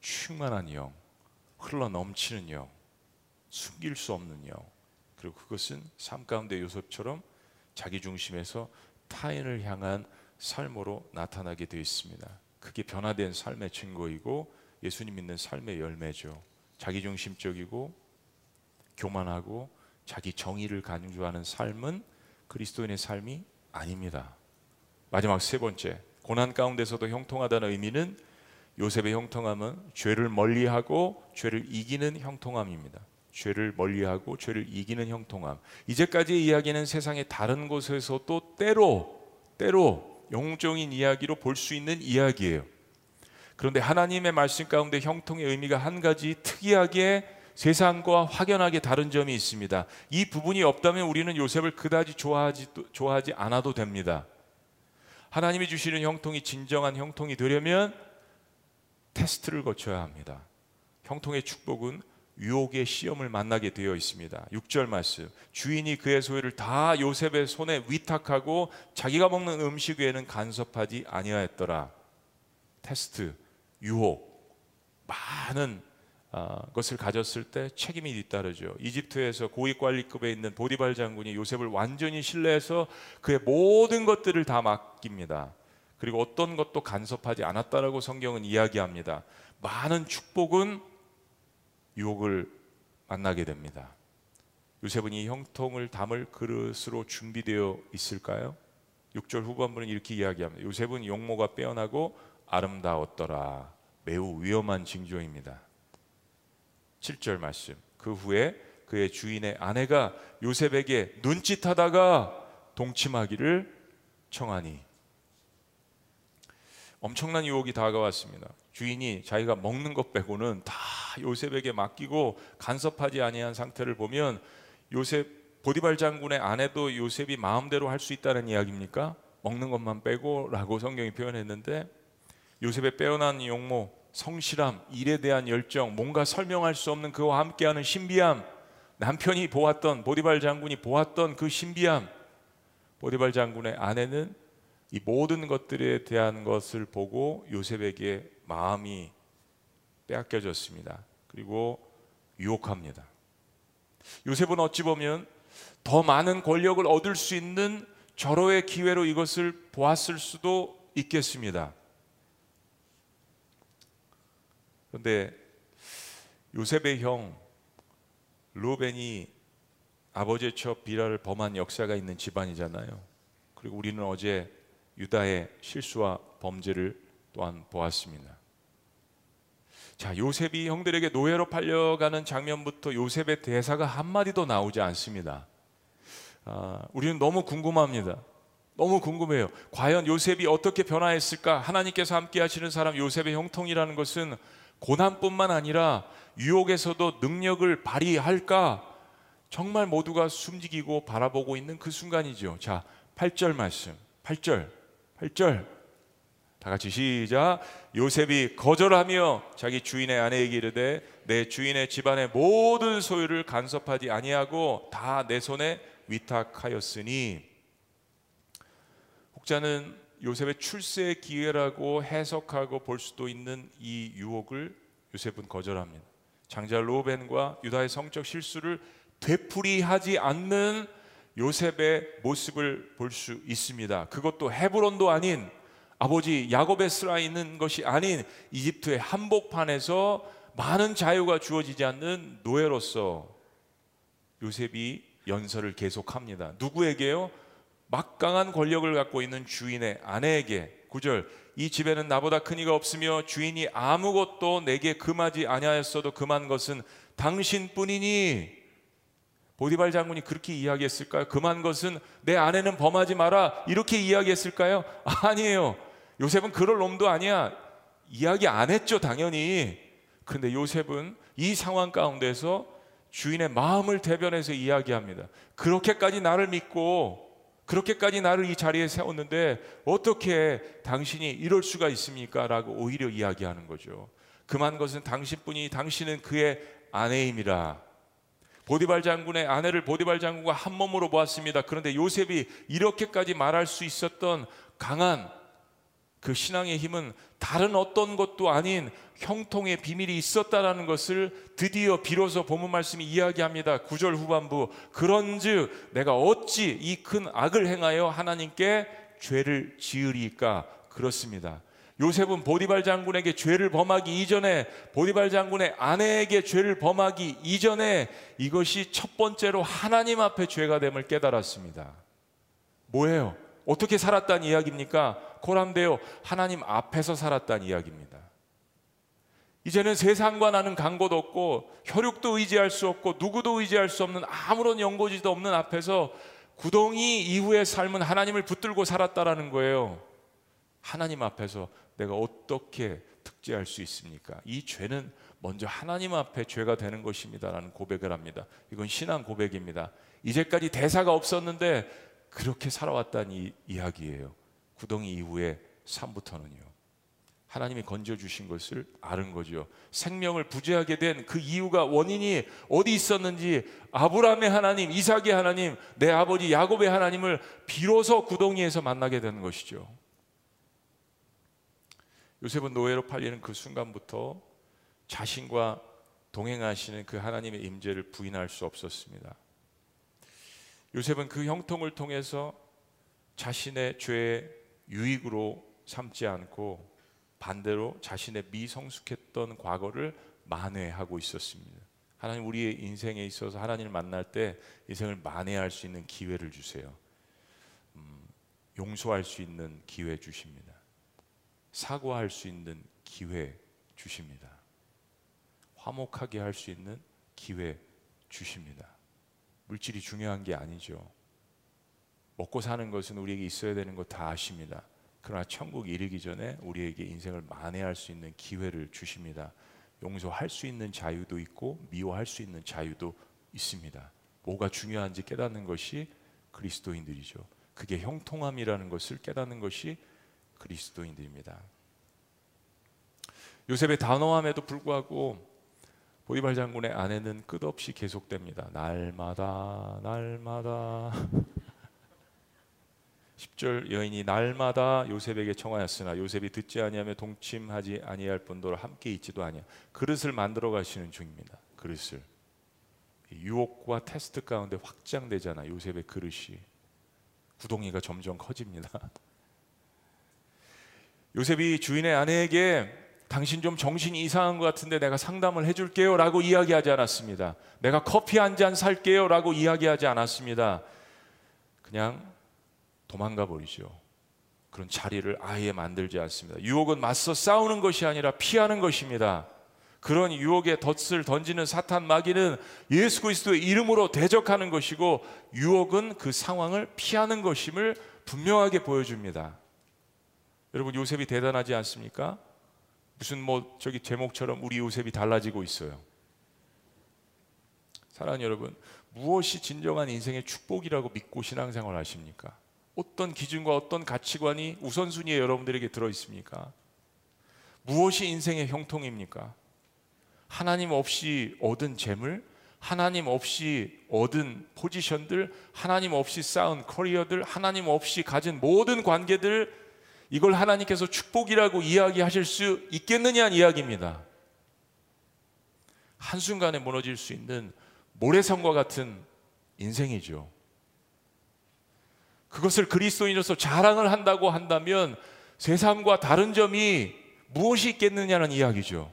충만한 영, 흘러 넘치는 영, 숨길 수 없는 영. 그리고 그것은 삶 가운데 요셉처럼 자기 중심에서 타인을 향한 삶으로 나타나게 되어 있습니다. 그게 변화된 삶의 증거이고 예수님 믿는 삶의 열매죠. 자기 중심적이고 교만하고 자기 정의를 강조하는 삶은 그리스도인의 삶이 아닙니다. 마지막 세 번째, 고난 가운데서도 형통하다는 의미는 요셉의 형통함은 죄를 멀리하고 죄를 이기는 형통함입니다. 죄를 멀리하고 죄를 이기는 형통함. 이제까지의 이야기는 세상의 다른 곳에서 또 때로 때로 영적인 이야기로 볼 수 있는 이야기예요. 그런데 하나님의 말씀 가운데 형통의 의미가 한 가지 특이하게 세상과 확연하게 다른 점이 있습니다. 이 부분이 없다면 우리는 요셉을 그다지 좋아하지, 좋아하지 않아도 됩니다. 하나님이 주시는 형통이 진정한 형통이 되려면 테스트를 거쳐야 합니다. 형통의 축복은 유혹의 시험을 만나게 되어 있습니다. 6절 말씀. 주인이 그의 소유를 다 요셉의 손에 위탁하고 자기가 먹는 음식 외에는 간섭하지 아니하였더라. 테스트, 유혹, 많은 어, 것을 가졌을 때 책임이 뒤따르죠. 이집트에서 고위 관리급에 있는 보디발 장군이 요셉을 완전히 신뢰해서 그의 모든 것들을 다 맡깁니다. 그리고 어떤 것도 간섭하지 않았다라고 성경은 이야기합니다. 많은 축복은 유혹을 만나게 됩니다. 요셉은 이 형통을 담을 그릇으로 준비되어 있을까요? 6절 후반부는 이렇게 이야기합니다. 요셉은 용모가 빼어나고 아름다웠더라. 매우 위험한 징조입니다. 7절 말씀. 그 후에 그의 주인의 아내가 요셉에게 눈짓하다가 동침하기를 청하니 엄청난 유혹이 다가왔습니다. 주인이 자기가 먹는 것 빼고는 다 요셉에게 맡기고 간섭하지 아니한 상태를 보면 요셉 보디발 장군의 아내도 요셉이 마음대로 할 수 있다는 이야기입니까? 먹는 것만 빼고라고 성경이 표현했는데 요셉의 빼어난 용모, 성실함, 일에 대한 열정, 뭔가 설명할 수 없는 그와 함께하는 신비함, 남편이 보았던 보디발 장군이 보았던 그 신비함, 보디발 장군의 아내는 이 모든 것들에 대한 것을 보고 요셉에게 마음이 빼앗겨졌습니다. 그리고 유혹합니다. 요셉은 어찌 보면 더 많은 권력을 얻을 수 있는 절호의 기회로 이것을 보았을 수도 있겠습니다. 그런데 요셉의 형 루벤이 아버지의 처 비라를 범한 역사가 있는 집안이잖아요. 그리고 우리는 어제 유다의 실수와 범죄를 또한 보았습니다. 자, 요셉이 형들에게 노예로 팔려가는 장면부터 요셉의 대사가 한마디도 나오지 않습니다. 아, 우리는 너무 궁금합니다. 너무 궁금해요. 과연 요셉이 어떻게 변화했을까? 하나님께서 함께 하시는 사람 요셉의 형통이라는 것은 고난뿐만 아니라 유혹에서도 능력을 발휘할까? 정말 모두가 숨지기고 바라보고 있는 그 순간이죠. 자, 8절 말씀. 8절. 8절. 다 같이 시작. 요셉이 거절하며 자기 주인의 아내에게 이르되 내 주인의 집안의 모든 소유를 간섭하지 아니하고 다 내 손에 위탁하였으니 혹자는 요셉의 출세의 기회라고 해석하고 볼 수도 있는 이 유혹을 요셉은 거절합니다. 장자 로벤과 유다의 성적 실수를 되풀이하지 않는 요셉의 모습을 볼 수 있습니다. 그것도 헤브론도 아닌 아버지 야곱의 슬라 있는 것이 아닌 이집트의 한복판에서 많은 자유가 주어지지 않는 노예로서 요셉이 연설을 계속합니다. 누구에게요? 막강한 권력을 갖고 있는 주인의 아내에게 9절 이 집에는 나보다 큰 이가 없으며 주인이 아무것도 내게 금하지 아니하였어도 금한 것은 당신뿐이니 보디발 장군이 그렇게 이야기했을까요? 금한 것은 내 아내는 범하지 마라 이렇게 이야기했을까요? 아니에요. 요셉은 그럴 놈도 아니야. 이야기 안 했죠, 당연히. 그런데 요셉은 이 상황 가운데서 주인의 마음을 대변해서 이야기합니다. 그렇게까지 나를 믿고 그렇게까지 나를 이 자리에 세웠는데 어떻게 당신이 이럴 수가 있습니까? 라고 오히려 이야기하는 거죠. 그만 것은 당신뿐이 당신은 그의 아내임이라. 보디발 장군의 아내를 보디발 장군과 한 몸으로 보았습니다. 그런데 요셉이 이렇게까지 말할 수 있었던 강한 그 신앙의 힘은 다른 어떤 것도 아닌 형통의 비밀이 있었다라는 것을 드디어 비로소 본문 말씀이 이야기합니다. 9절 후반부 그런즉 내가 어찌 이 큰 악을 행하여 하나님께 죄를 지으리까 그렇습니다. 요셉은 보디발 장군에게 죄를 범하기 이전에 보디발 장군의 아내에게 죄를 범하기 이전에 이것이 첫 번째로 하나님 앞에 죄가 됨을 깨달았습니다. 뭐예요? 어떻게 살았다는 이야기입니까? 고람되어 하나님 앞에서 살았다는 이야기입니다. 이제는 세상과 나는 간 곳 없고 혈육도 의지할 수 없고 누구도 의지할 수 없는 아무런 연고지도 없는 앞에서 구덩이 이후의 삶은 하나님을 붙들고 살았다라는 거예요. 하나님 앞에서 내가 어떻게 특지할 수 있습니까? 이 죄는 먼저 하나님 앞에 죄가 되는 것입니다라는 고백을 합니다. 이건 신앙 고백입니다. 이제까지 대사가 없었는데 그렇게 살아왔다는 이, 이야기예요. 구덩이 이후의 삶부터는요. 하나님이 건져 주신 것을 아는 거죠. 생명을 부재하게 된 그 이유가 원인이 어디 있었는지 아브라함의 하나님, 이삭의 하나님, 내 아버지 야곱의 하나님을 비로소 구덩이에서 만나게 되는 것이죠. 요셉은 노예로 팔리는 그 순간부터 자신과 동행하시는 그 하나님의 임재를 부인할 수 없었습니다. 요셉은 그 형통을 통해서 자신의 죄의 유익으로 삼지 않고 반대로 자신의 미성숙했던 과거를 만회하고 있었습니다. 하나님 우리의 인생에 있어서 하나님을 만날 때 인생을 만회할 수 있는 기회를 주세요. 음, 용서할 수 있는 기회 주십니다. 사과할 수 있는 기회 주십니다. 화목하게 할 수 있는 기회 주십니다. 물질이 중요한 게 아니죠. 먹고 사는 것은 우리에게 있어야 되는 거 다 아십니다. 그러나 천국 이르기 전에 우리에게 인생을 만회할 수 있는 기회를 주십니다. 용서할 수 있는 자유도 있고 미워할 수 있는 자유도 있습니다. 뭐가 중요한지 깨닫는 것이 그리스도인들이죠. 그게 형통함이라는 것을 깨닫는 것이 그리스도인들입니다. 요셉의 단호함에도 불구하고 보이발 장군의 아내는 끝없이 계속됩니다. 날마다 날마다 10절 여인이 날마다 요셉에게 청하였으나 요셉이 듣지 아니하며 동침하지 아니할 뿐더러 함께 있지도 아니하 그릇을 만들어 가시는 중입니다. 그릇을 유혹과 테스트 가운데 확장되잖아 요셉의 그릇이 구덩이가 점점 커집니다. 요셉이 주인의 아내에게 당신 좀 정신이 이상한 것 같은데 내가 상담을 해줄게요 라고 이야기하지 않았습니다. 내가 커피 한 잔 살게요 라고 이야기하지 않았습니다. 그냥 도망가 버리죠. 그런 자리를 아예 만들지 않습니다. 유혹은 맞서 싸우는 것이 아니라 피하는 것입니다. 그런 유혹에 덫을 던지는 사탄 마귀는 예수 그리스도의 이름으로 대적하는 것이고 유혹은 그 상황을 피하는 것임을 분명하게 보여줍니다. 여러분 요셉이 대단하지 않습니까? 무슨 뭐 저기 제목처럼 우리 요셉이 달라지고 있어요. 사랑하는 여러분, 무엇이 진정한 인생의 축복이라고 믿고 신앙생활 하십니까? 어떤 기준과 어떤 가치관이 우선순위에 여러분들에게 들어 있습니까? 무엇이 인생의 형통입니까? 하나님 없이 얻은 재물, 하나님 없이 얻은 포지션들, 하나님 없이 쌓은 커리어들, 하나님 없이 가진 모든 관계들 이걸 하나님께서 축복이라고 이야기하실 수 있겠느냐는 이야기입니다. 한순간에 무너질 수 있는 모래성과 같은 인생이죠. 그것을 그리스도인으로서 자랑을 한다고 한다면 세상과 다른 점이 무엇이 있겠느냐는 이야기죠.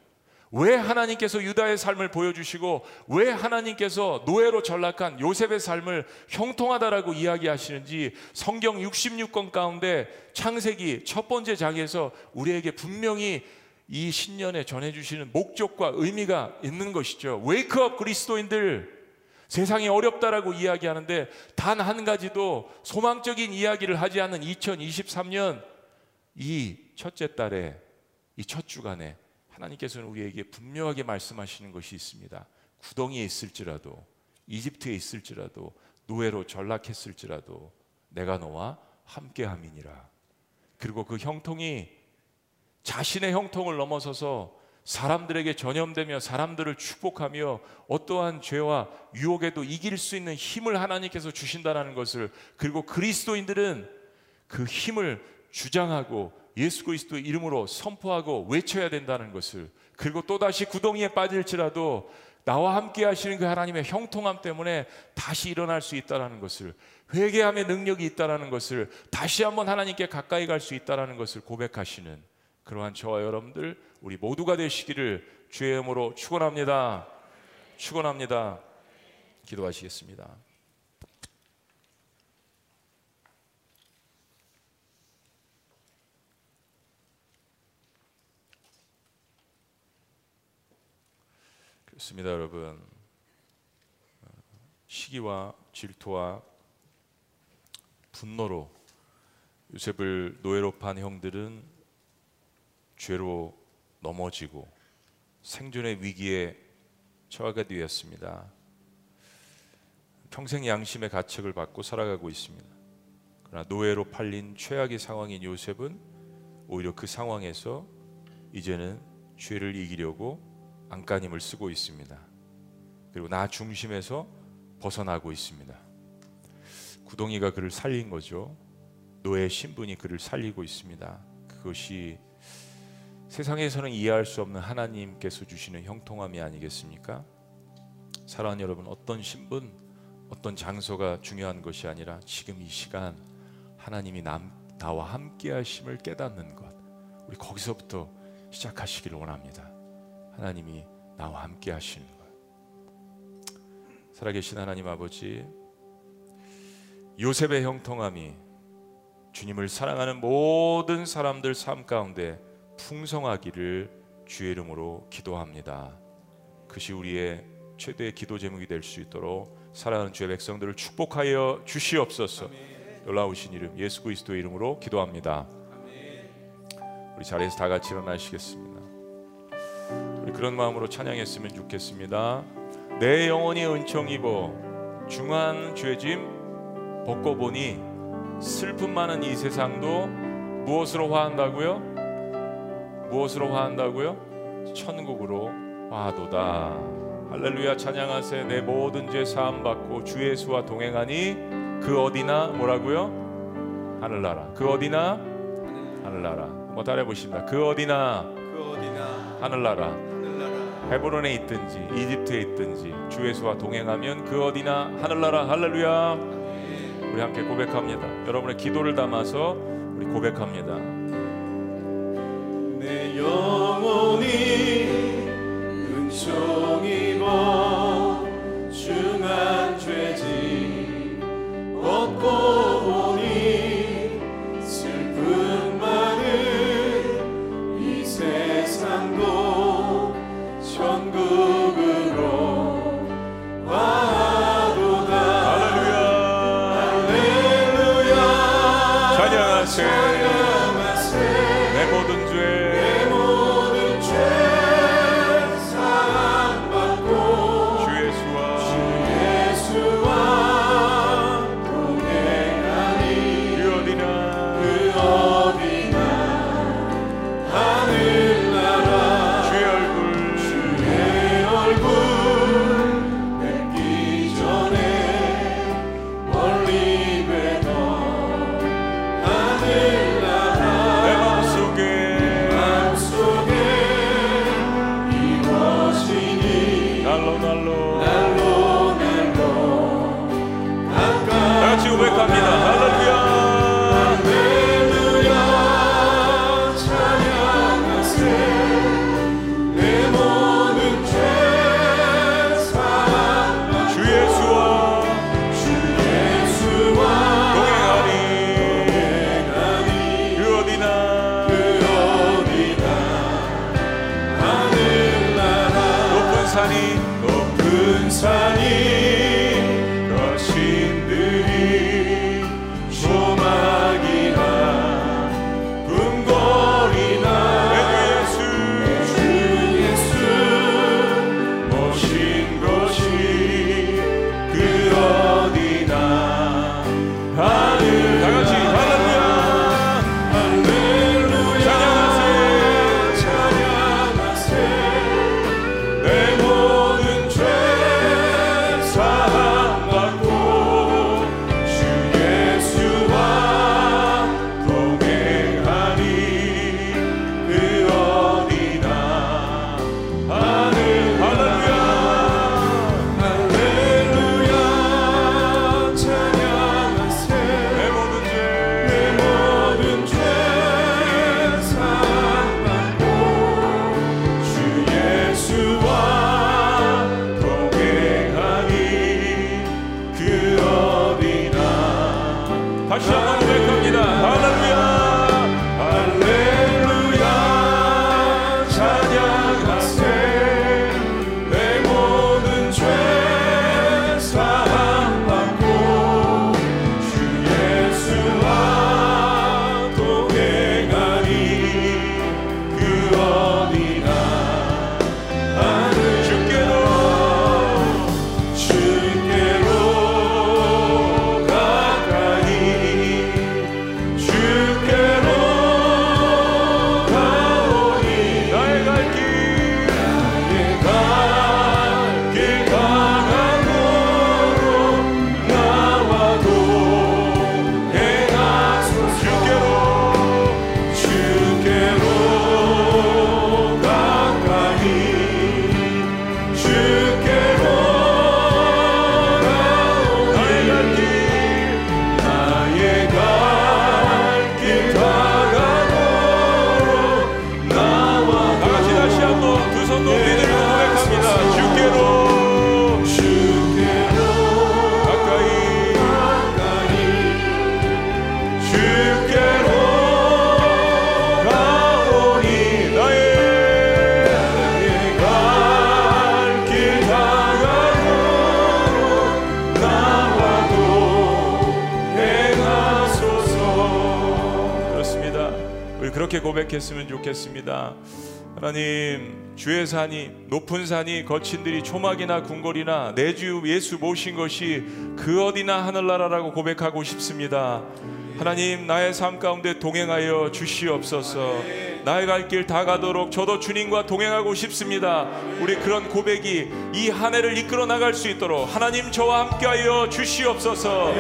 왜 하나님께서 유다의 삶을 보여주시고 왜 하나님께서 노예로 전락한 요셉의 삶을 형통하다라고 이야기하시는지 성경 66권 가운데 창세기 첫 번째 장에서 우리에게 분명히 이 신년에 전해주시는 목적과 의미가 있는 것이죠. 웨이크업 그리스도인들 세상이 어렵다라고 이야기하는데 단 한 가지도 소망적인 이야기를 하지 않는 2023년 이 첫째 달에 이 첫 주간에 하나님께서는 우리에게 분명하게 말씀하시는 것이 있습니다. 구덩이에 있을지라도 이집트에 있을지라도 노예로 전락했을지라도 내가 너와 함께함이니라. 그리고 그 형통이 자신의 형통을 넘어서서 사람들에게 전염되며 사람들을 축복하며 어떠한 죄와 유혹에도 이길 수 있는 힘을 하나님께서 주신다는 것을 그리고 그리스도인들은 그 힘을 주장하고 예수 그리스도 이름으로 선포하고 외쳐야 된다는 것을 그리고 또다시 구덩이에 빠질지라도 나와 함께 하시는 그 하나님의 형통함 때문에 다시 일어날 수 있다는 것을 회개함의 능력이 있다는 것을 다시 한번 하나님께 가까이 갈 수 있다는 것을 고백하시는 그러한 저와 여러분들 우리 모두가 되시기를 주의 이름으로 축원합니다. 축원합니다. 기도하시겠습니다. 그렇습니다, 여러분. 시기와 질투와 분노로 요셉을 노예로 판 형들은 죄로 넘어지고 생존의 위기에 처하게 되었습니다. 평생 양심의 가책을 받고 살아가고 있습니다. 그러나 노예로 팔린 최악의 상황인 요셉은 오히려 그 상황에서 이제는 죄를 이기려고 안간힘을 쓰고 있습니다. 그리고 나 중심에서 벗어나고 있습니다. 구덩이가 그를 살린 거죠. 노예 신분이 그를 살리고 있습니다. 그것이 세상에서는 이해할 수 없는 하나님께서 주시는 형통함이 아니겠습니까? 사랑하는 여러분, 어떤 신분, 어떤 장소가 중요한 것이 아니라 지금 이 시간 하나님이 남, 나와 함께 하심을 깨닫는 것. 우리 거기서부터 시작하시기를 원합니다. 하나님이 나와 함께 하시는 것. 살아계신 하나님 아버지, 요셉의 형통함이 주님을 사랑하는 모든 사람들 삶 가운데 풍성하기를 주의 이름으로 기도합니다. 그것이 우리의 최대의 기도 제목이 될 수 있도록 사랑하는 주의 백성들을 축복하여 주시옵소서. 놀라우신 이름 예수 그리스도의 이름으로 기도합니다. 우리 자리에서 다 같이 일어나시겠습니다. 그런 마음으로 찬양했으면 좋겠습니다. 내 영혼이 은총 입어 중한 죄짐 벗고 보니 슬픔 많은 이 세상도 무엇으로 화한다고요? 무엇으로 화한다고요? 천국으로 화도다. 할렐루야 찬양하세 내 모든 죄 사함 받고 주 예수와 동행하니 그 어디나 뭐라고요? 하늘나라. 그 어디나 하늘나라. 뭐 따라 보십니다. 그 어디나 그 어디나 하늘나라. 헤브론에 있든지 이집트에 있든지 주 예수와 동행하면 그 어디나 하늘나라. 할렐루야. 우리 함께 고백합니다. 여러분의 기도를 담아서 우리 고백합니다. 내 영혼이 은총 고백했으면 좋겠습니다. 하나님 주의 산이 높은 산이 거친들이 초막이나 궁궐이나 내 주 예수 모신 것이 그 어디나 하늘나라라고 고백하고 싶습니다. 하나님 나의 삶 가운데 동행하여 주시옵소서. 나의 갈 길 다 가도록 저도 주님과 동행하고 싶습니다. 우리 그런 고백이 이 한 해를 이끌어 나갈 수 있도록 하나님 저와 함께하여 주시옵소서.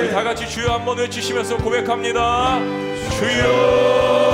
우리 다 같이 주여 한번 외치시면서 고백합니다. 주여.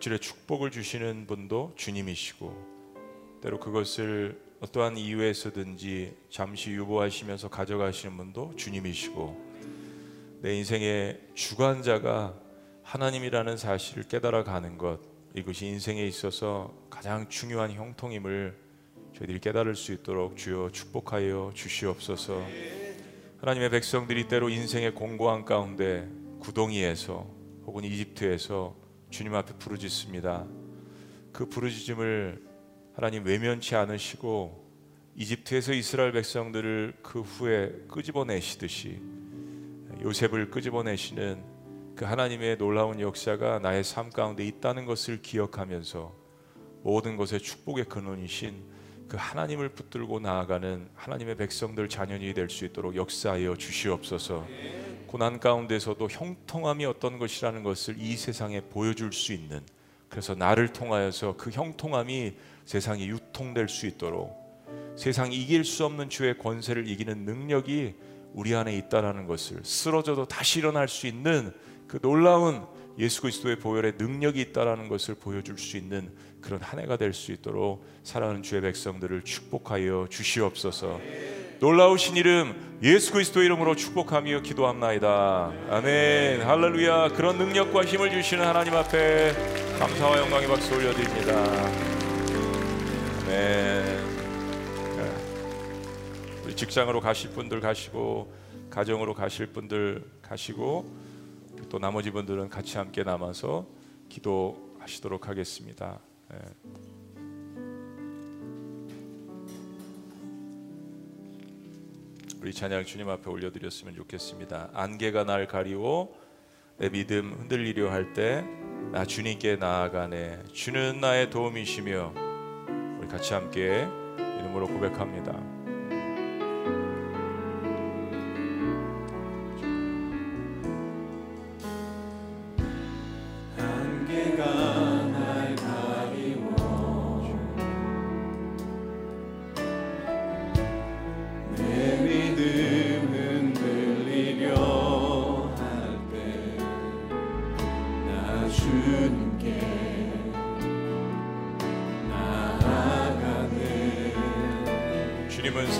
물질의 축복을 주시는 분도 주님이시고 때로 그것을 어떠한 이유에서든지 잠시 유보하시면서 가져가시는 분도 주님이시고 내 인생의 주관자가 하나님이라는 사실을 깨달아 가는 것 이것이 인생에 있어서 가장 중요한 형통임을 저희들이 깨달을 수 있도록 주여 축복하여 주시옵소서. 하나님의 백성들이 때로 인생의 공고한 가운데 구덩이에서 혹은 이집트에서 주님 앞에 부르짖습니다. 그 부르짖음을 하나님 외면치 않으시고 이집트에서 이스라엘 백성들을 그 후에 끄집어내시듯이 요셉을 끄집어내시는 그 하나님의 놀라운 역사가 나의 삶 가운데 있다는 것을 기억하면서 모든 것의 축복의 근원이신 그 하나님을 붙들고 나아가는 하나님의 백성들 자녀이 될 수 있도록 역사하여 주시옵소서. 고난 가운데서도 형통함이 어떤 것이라는 것을 이 세상에 보여줄 수 있는 그래서 나를 통하여서 그 형통함이 세상에 유통될 수 있도록 세상이 이길 수 없는 주의 권세를 이기는 능력이 우리 안에 있다라는 것을 쓰러져도 다시 일어날 수 있는 그 놀라운 예수 그리스도의 보혈의 능력이 있다라는 것을 보여줄 수 있는 그런 한 해가 될 수 있도록 사랑하는 주의 백성들을 축복하여 주시옵소서. 놀라우신 이름 예수 그리스도 이름으로 축복하며 기도합나이다. 아멘. 할렐루야. 그런 능력과 힘을 주시는 하나님 앞에 감사와 영광의 박수 올려드립니다. 아멘. 네. 우리 직장으로 가실 분들 가시고 가정으로 가실 분들 가시고 또 나머지 분들은 같이 함께 남아서 기도하시도록 하겠습니다. 우리 찬양 주님 앞에 올려드렸으면 좋겠습니다. 안개가 날 가리워 내 믿음 흔들리려 할 때 나 주님께 나아가네 주는 나의 도움이시며 우리 같이 함께 이름으로 고백합니다.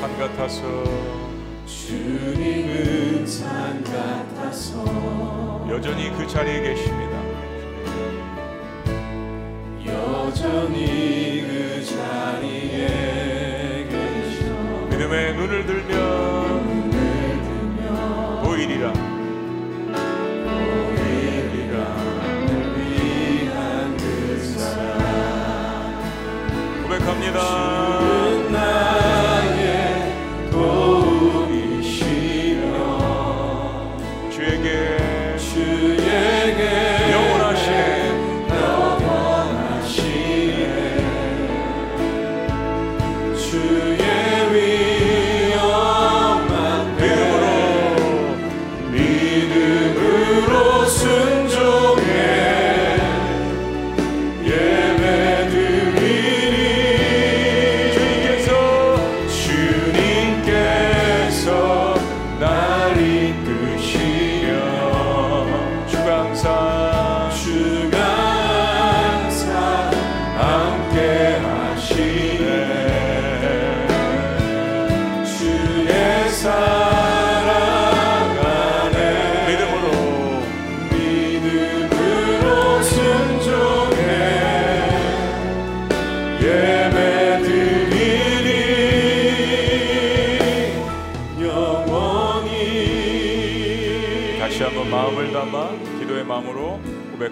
산 같아서 주님은 산 같아서 여전히 그 자리에 계십니다. 여전히 그 자리에 계셔 믿음의 눈을 들면 고백합니다.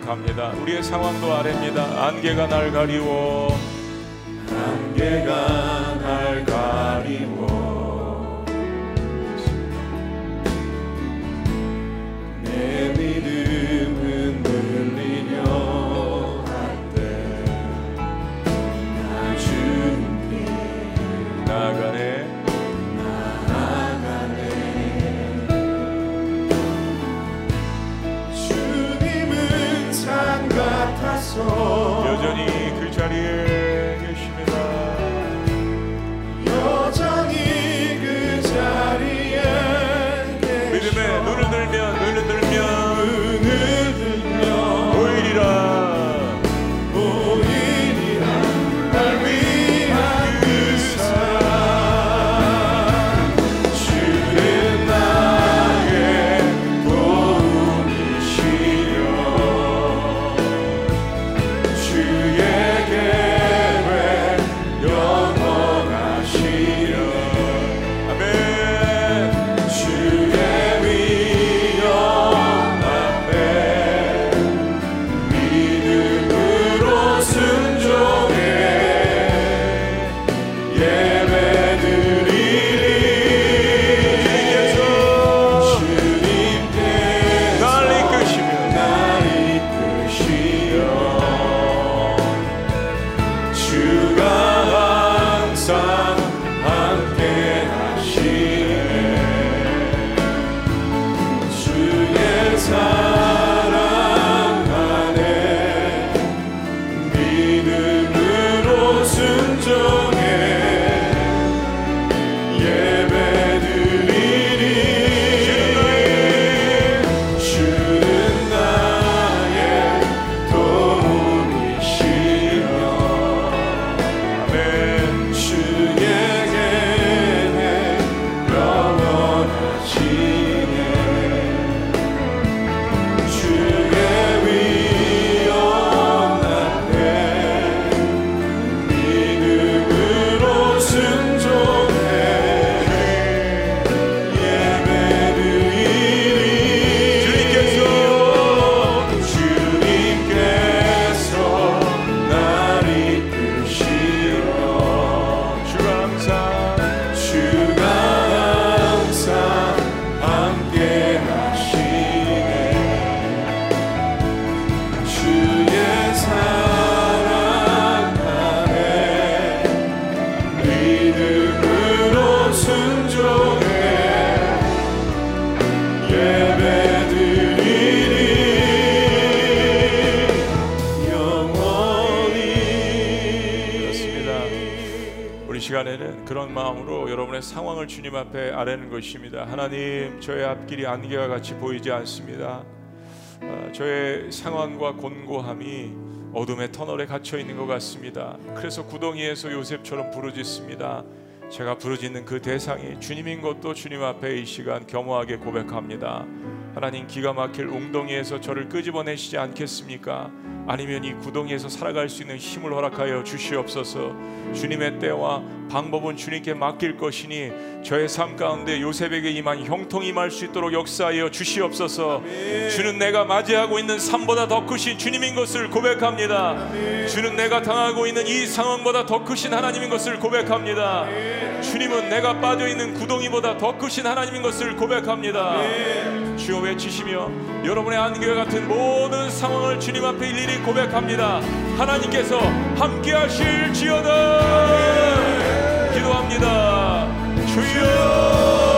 고백합니다. 우리의 상황도 아랩니다. 안개가 날 가리워 안개가 상황을 주님 앞에 아뢰는 것입니다. 하나님, 저의 앞길이 안개와 같이 보이지 않습니다. 아, 저의 상황과 곤고함이 어둠의 터널에 갇혀 있는 것 같습니다. 그래서 구덩이에서 요셉처럼 부르짖습니다. 제가 부르짖는 그 대상이 주님인 것도 주님 앞에 이 시간 겸허하게 고백합니다. 하나님 기가 막힐 웅덩이에서 저를 끄집어내시지 않겠습니까? 아니면 이 구덩이에서 살아갈 수 있는 힘을 허락하여 주시옵소서. 주님의 때와 방법은 주님께 맡길 것이니 저의 삶 가운데 요셉에게 임한 형통이 임할 수 있도록 역사하여 주시옵소서. 주는 내가 맞이하고 있는 삶보다 더 크신 주님인 것을 고백합니다. 주는 내가 당하고 있는 이 상황보다 더 크신 하나님인 것을 고백합니다. 주님은 내가 빠져 있는 구덩이보다 더 크신 하나님인 것을 고백합니다. 주여 외치시며 여러분의 안개와 같은 모든 상황을 주님 앞에 일일이 고백합니다. 하나님께서 함께 하실 지어다 기도합니다. 주여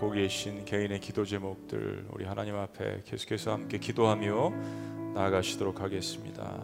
갖고 계신 개인의 기도 제목들 우리 하나님 앞에 계속해서 함께 기도하며 나아가시도록 하겠습니다.